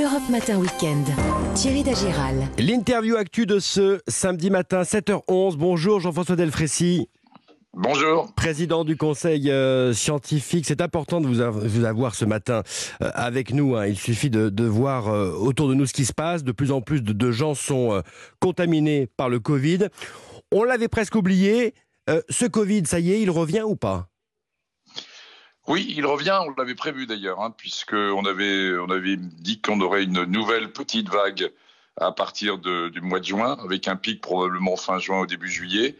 Europe Matin Weekend. Thierry Dagiral. L'interview actu de ce samedi matin, 7h11. Bonjour Jean-François Delfrécy. Bonjour. Président du Conseil euh, scientifique, c'est important de vous, avoir ce matin euh, avec nous. Hein. Il suffit de, voir euh, autour de nous ce qui se passe. De plus en plus de, gens sont contaminés par le Covid. On l'avait presque oublié. ce Covid, ça y est, il revient ou pas? Oui, il revient, on l'avait prévu d'ailleurs, hein, puisqu'on avait, on avait dit qu'on aurait une nouvelle petite vague à partir du mois de juin, avec un pic probablement fin juin au début juillet,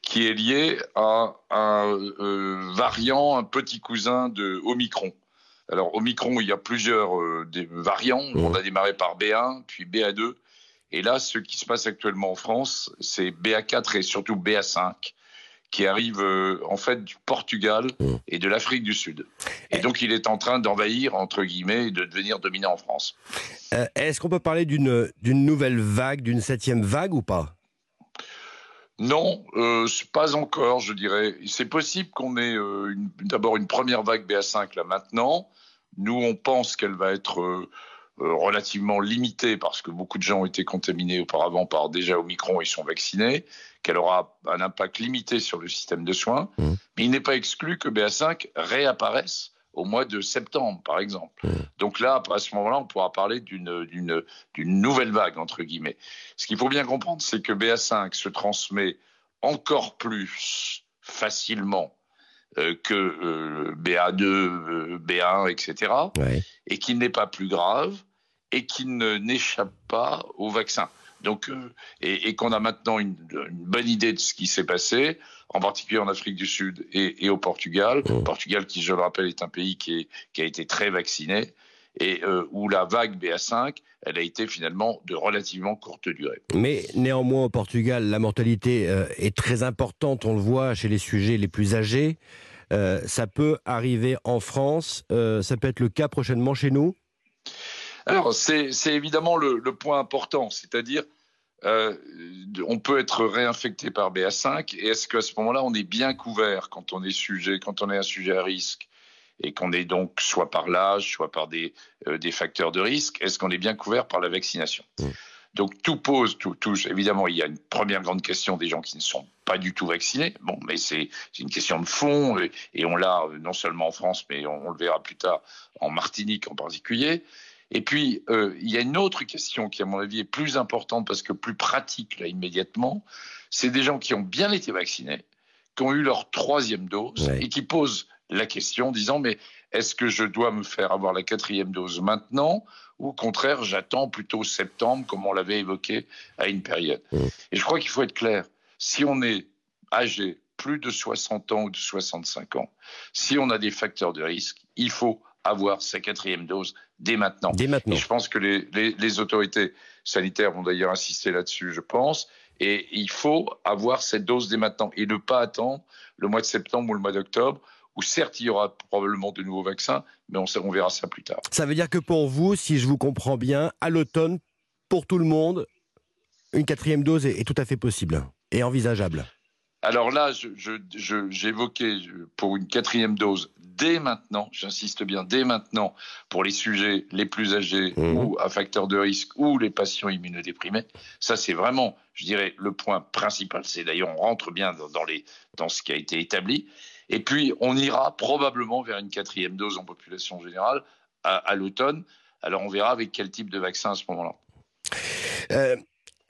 qui est lié à un euh, variant, un petit cousin de Omicron. Alors Omicron, il y a plusieurs euh, des variants. Mmh. On a démarré par B1, puis BA2. Et là, ce qui se passe actuellement en France, c'est BA4 et surtout BA5 qui arrive euh, en fait du Portugal mmh. et de l'Afrique du Sud. Et donc il est en train d'envahir, entre guillemets, et de devenir dominant en France. Euh, est-ce qu'on peut parler d'une nouvelle vague, d'une septième vague ou pas? Non, euh, pas encore, je dirais. C'est possible qu'on ait d'abord une première vague BA5 là maintenant. Nous, on pense qu'elle va être relativement limitée parce que beaucoup de gens ont été contaminés auparavant par déjà Omicron et sont vaccinés, qu'elle aura un impact limité sur le système de soins. Mmh. Mais il n'est pas exclu que BA5 réapparaisse au mois de septembre, par exemple. Mmh. Donc là, à ce moment-là, on pourra parler d'une nouvelle vague, entre guillemets. Ce qu'il faut bien comprendre, c'est que BA5 se transmet encore plus facilement euh, que euh, BA2, BA1, etc. Et qu'il n'est pas plus grave et qu'il n'échappe pas au vaccin. Donc, euh, et, qu'on a maintenant une, bonne idée de ce qui s'est passé, en particulier en Afrique du Sud et, au Portugal. Mmh. Portugal, qui, je le rappelle, est un pays qui, a été très vacciné et où la vague BA5, elle a été finalement de relativement courte durée. Mais néanmoins, au Portugal, la mortalité est très importante. On le voit chez les sujets les plus âgés. Euh, ça peut arriver en France, euh, ça peut être le cas prochainement chez nous? Alors, c'est évidemment le, point important, c'est-à-dire euh, on peut être réinfecté par BA5 et est-ce qu'à ce, moment-là, on est bien couvert quand on est sujet, quand on est un sujet à risque? Et qu'on est donc soit par l'âge, soit par des, des facteurs de risque, est-ce qu'on est bien couvert par la vaccination mmh. Donc tout pose, tout, tout, évidemment, il y a une première grande question des gens qui ne sont pas du tout vaccinés. Bon, mais c'est une question de fond et, on l'a euh, non seulement en France, mais on, le verra plus tard en Martinique en particulier. Et puis, euh, il y a une autre question qui, à mon avis, est plus importante parce que plus pratique, là, immédiatement. C'est des gens qui ont bien été vaccinés, qui ont eu leur troisième dose et qui posent la question en disant, mais est-ce que je dois me faire avoir la quatrième dose maintenant ou au contraire, j'attends plutôt septembre, comme on l'avait évoqué à une période. Mmh. Et je crois qu'il faut être clair. Si on est âgé, plus de 60 ans ou de 65 ans, si on a des facteurs de risque, il faut avoir sa quatrième dose dès maintenant. Dès maintenant. Et je pense que les, les autorités sanitaires vont d'ailleurs insister là-dessus, je pense. Et il faut avoir cette dose dès maintenant et ne pas attendre le mois de septembre ou le mois d'octobre où certes il y aura probablement de nouveaux vaccins, mais on, on verra ça plus tard. Ça veut dire que pour vous, si je vous comprends bien, à l'automne, pour tout le monde, une quatrième dose est, tout à fait possible et envisageable. Alors là, j'évoquais pour une quatrième dose dès maintenant, j'insiste bien, dès maintenant, pour les sujets les plus âgés mmh. ou à facteur de risque ou les patients immunodéprimés. Ça, c'est vraiment, je dirais, le point principal. C'est d'ailleurs, on rentre bien dans, les, dans ce qui a été établi. Et puis, on ira probablement vers une quatrième dose en population générale à, l'automne. Alors, on verra avec quel type de vaccin à ce moment-là. Euh,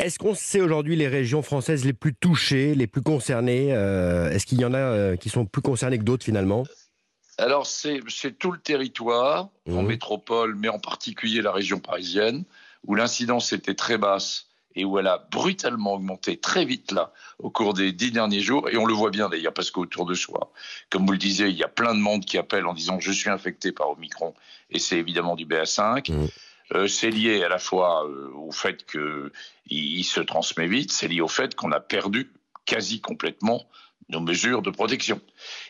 est-ce qu'on sait aujourd'hui les régions françaises les plus touchées, les plus concernées euh, Est-ce qu'il y en a euh, qui sont plus concernées que d'autres finalement? Alors, c'est tout le territoire, en mmh. métropole, mais en particulier la région parisienne, où l'incidence était très basse et où elle a brutalement augmenté très vite là au cours des dix derniers jours et on le voit bien d'ailleurs parce qu'autour de soi, comme vous le disiez, il y a plein de monde qui appelle en disant je suis infecté par Omicron et c'est évidemment du BA5. Mmh. Euh, c'est lié à la fois euh, au fait qu'il il se transmet vite, c'est lié au fait qu'on a perdu quasi complètement nos mesures de protection.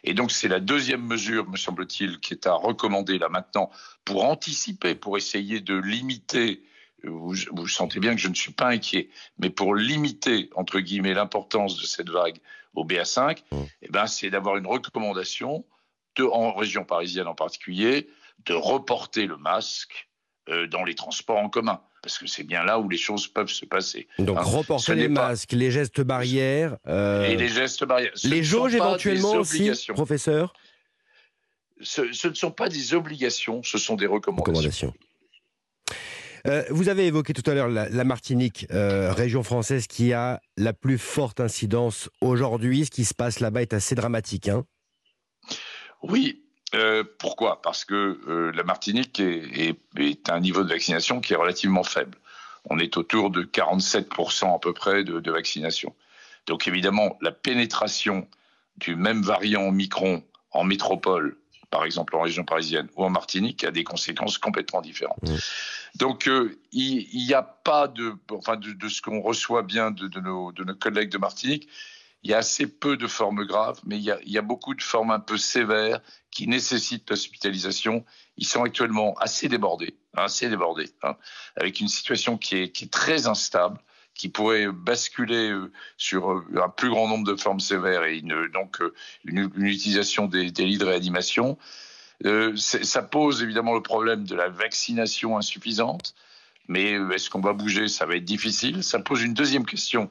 Et donc c'est la deuxième mesure, me semble-t-il, qui est à recommander là maintenant pour anticiper, pour essayer de limiter vous, vous, sentez bien que je ne suis pas inquiet, mais pour limiter, entre guillemets, l'importance de cette vague au BA5, mmh. eh ben, c'est d'avoir une recommandation, de, en région parisienne en particulier, de reporter le masque euh, dans les transports en commun, parce que c'est bien là où les choses peuvent se passer. Donc Hein, reporter les pas- masques, les gestes barrières, euh, Et les gestes barrières. Ce les jauges éventuellement aussi, obligations. professeur Ce, ce ne sont pas des obligations, ce sont des recommandations. Recommandation. Euh, vous avez évoqué tout à l'heure la, la Martinique, euh, région française qui a la plus forte incidence aujourd'hui. Ce qui se passe là-bas est assez dramatique. Hein Oui. Euh, pourquoi? Parce que euh, la Martinique est, est- est à un niveau de vaccination qui est relativement faible. On est autour de 47% à peu près de, de vaccination. Donc évidemment, la pénétration du même variant Omicron en métropole, par exemple en région parisienne ou en Martinique, a des conséquences complètement différentes. Mmh. Donc euh, il n'y a pas de, enfin de, de ce qu'on reçoit bien de, de nos, de nos collègues de Martinique, il y a assez peu de formes graves, mais il y a, il y a beaucoup de formes un peu sévères qui nécessitent l'hospitalisation. Ils sont actuellement assez débordés, assez débordés, hein, avec une situation qui est, qui est très instable, qui pourrait basculer euh, sur euh, un plus grand nombre de formes sévères et une, donc euh, une, une utilisation des, des lits de réanimation. Euh, ça pose évidemment le problème de la vaccination insuffisante, mais est-ce qu'on va bouger? Ça va être difficile. Ça pose une deuxième question.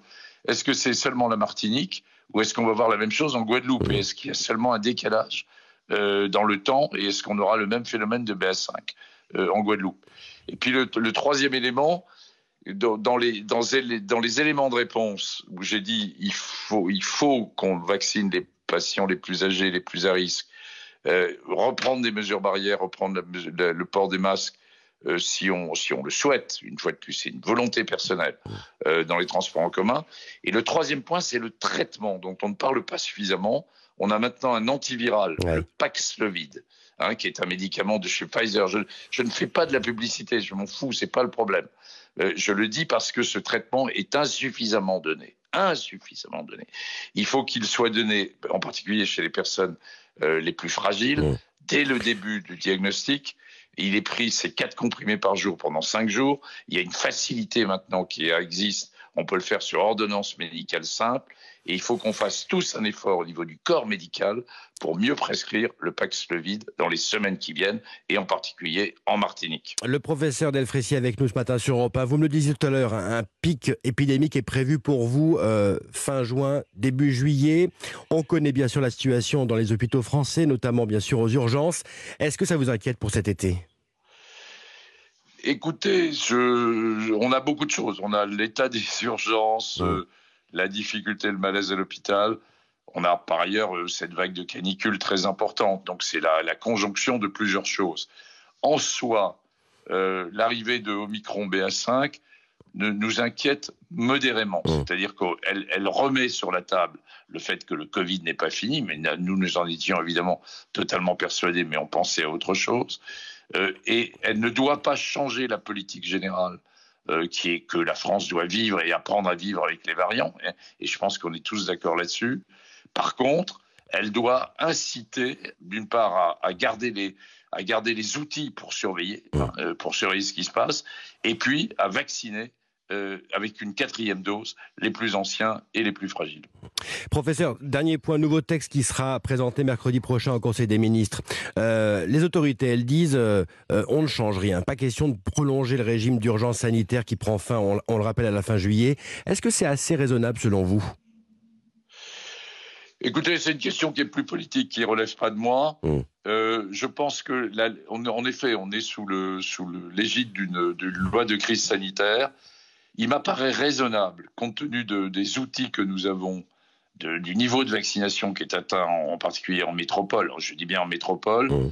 Est-ce que c'est seulement la Martinique ou est-ce qu'on va voir la même chose en Guadeloupe? Et est-ce qu'il y a seulement un décalage euh, dans le temps et est-ce qu'on aura le même phénomène de BA5 euh, en Guadeloupe? Et puis le, le troisième élément, dans, dans les, dans, les- dans les éléments de réponse où j'ai dit il faut, il faut qu'on vaccine les patients les plus âgés, les plus à risque, euh, reprendre des mesures barrières, reprendre la mesure- la- le port des masques euh, si, on, si on le souhaite, une fois de plus, c'est une volonté personnelle euh, dans les transports en commun. Et le troisième point, c'est le traitement dont on ne parle pas suffisamment. On a maintenant un antiviral, Ouais. le Paxlovid, hein, qui est un médicament de chez Pfizer. Je, je ne fais pas de la publicité, je m'en fous, c'est pas le problème. Euh, je le dis parce que ce traitement est insuffisamment donné. Insuffisamment donné. Il faut qu'il soit donné, en particulier chez les personnes euh, les plus fragiles, Mmh. dès le début du diagnostic. Il est pris ces quatre comprimés par jour pendant cinq jours. Il y a une facilité maintenant qui existe. On peut le faire sur ordonnance médicale simple. Et il faut qu'on fasse tous un effort au niveau du corps médical pour mieux prescrire le Paxlovid dans les semaines qui viennent, et en particulier en Martinique. Le professeur Delfrécy avec nous ce matin sur Europe 1. Vous me le disiez tout à l'heure, un pic épidémique est prévu pour vous euh, fin juin, début juillet. On connaît bien sûr la situation dans les hôpitaux français, notamment bien sûr aux urgences. Est-ce que ça vous inquiète pour cet été? Écoutez, je, on a beaucoup de choses. On a l'état des urgences, Mm. euh, la difficulté, le malaise à l'hôpital. On a par ailleurs euh, cette vague de canicule très importante. Donc c'est la, la conjonction de plusieurs choses. En soi, euh, l'arrivée de Omicron BA5 ne- nous inquiète modérément. Mm. C'est-à-dire qu'elle elle remet sur la table le fait que le Covid n'est pas fini, mais nous nous en étions évidemment totalement persuadés, mais on pensait à autre chose. Euh, et elle ne doit pas changer la politique générale euh, qui est que la France doit vivre et apprendre à vivre avec les variants. Et, et je pense qu'on est tous d'accord là-dessus. Par contre, elle doit inciter, d'une part, à, à garder les à garder les outils pour surveiller, hein, euh, pour surveiller ce qui se passe, et puis à vacciner euh, avec une quatrième dose les plus anciens et les plus fragiles. Professeur, dernier point, nouveau texte qui sera présenté mercredi prochain au Conseil des ministres. Euh, les autorités, elles disent euh, on ne change rien, pas question de prolonger le régime d'urgence sanitaire qui prend fin, on, on le rappelle, à la fin juillet. Est-ce que c'est assez raisonnable selon vous? Écoutez, c'est une question qui est plus politique, qui relève pas de moi. Mm. Euh, je pense que, la- on, en effet, on est sous le sous le- l'égide d'une loi de crise sanitaire. Il m'apparaît raisonnable, compte tenu de, des outils que nous avons, de- du niveau de vaccination qui est atteint, en, en particulier en métropole. Alors, je dis bien en métropole, Mm.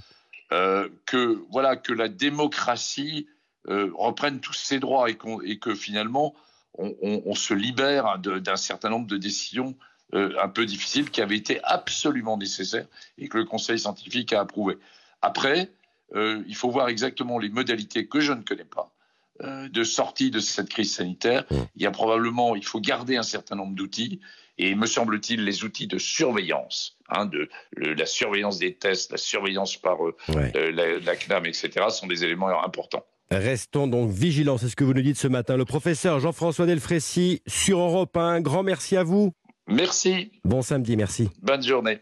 euh, que voilà que la démocratie euh, reprenne tous ses droits et, que finalement on, on- on se libère d'un certain nombre de décisions euh, un peu difficiles qui avaient été absolument nécessaires et que le Conseil scientifique a approuvé. Après, il faut voir exactement les modalités que je ne connais pas de sortie de cette crise sanitaire. Mmh. Il y a probablement, il faut garder un certain nombre d'outils et me semble-t-il les outils de surveillance, hein, de le- la surveillance des tests, la surveillance par euh, Ouais. euh, la, la CNAM, etc., sont des éléments importants. Restons donc vigilants, c'est ce que vous nous dites ce matin. Le professeur Jean-François Delfrécy sur Europe 1, grand merci à vous. Merci, Bon samedi, merci. bonne journée.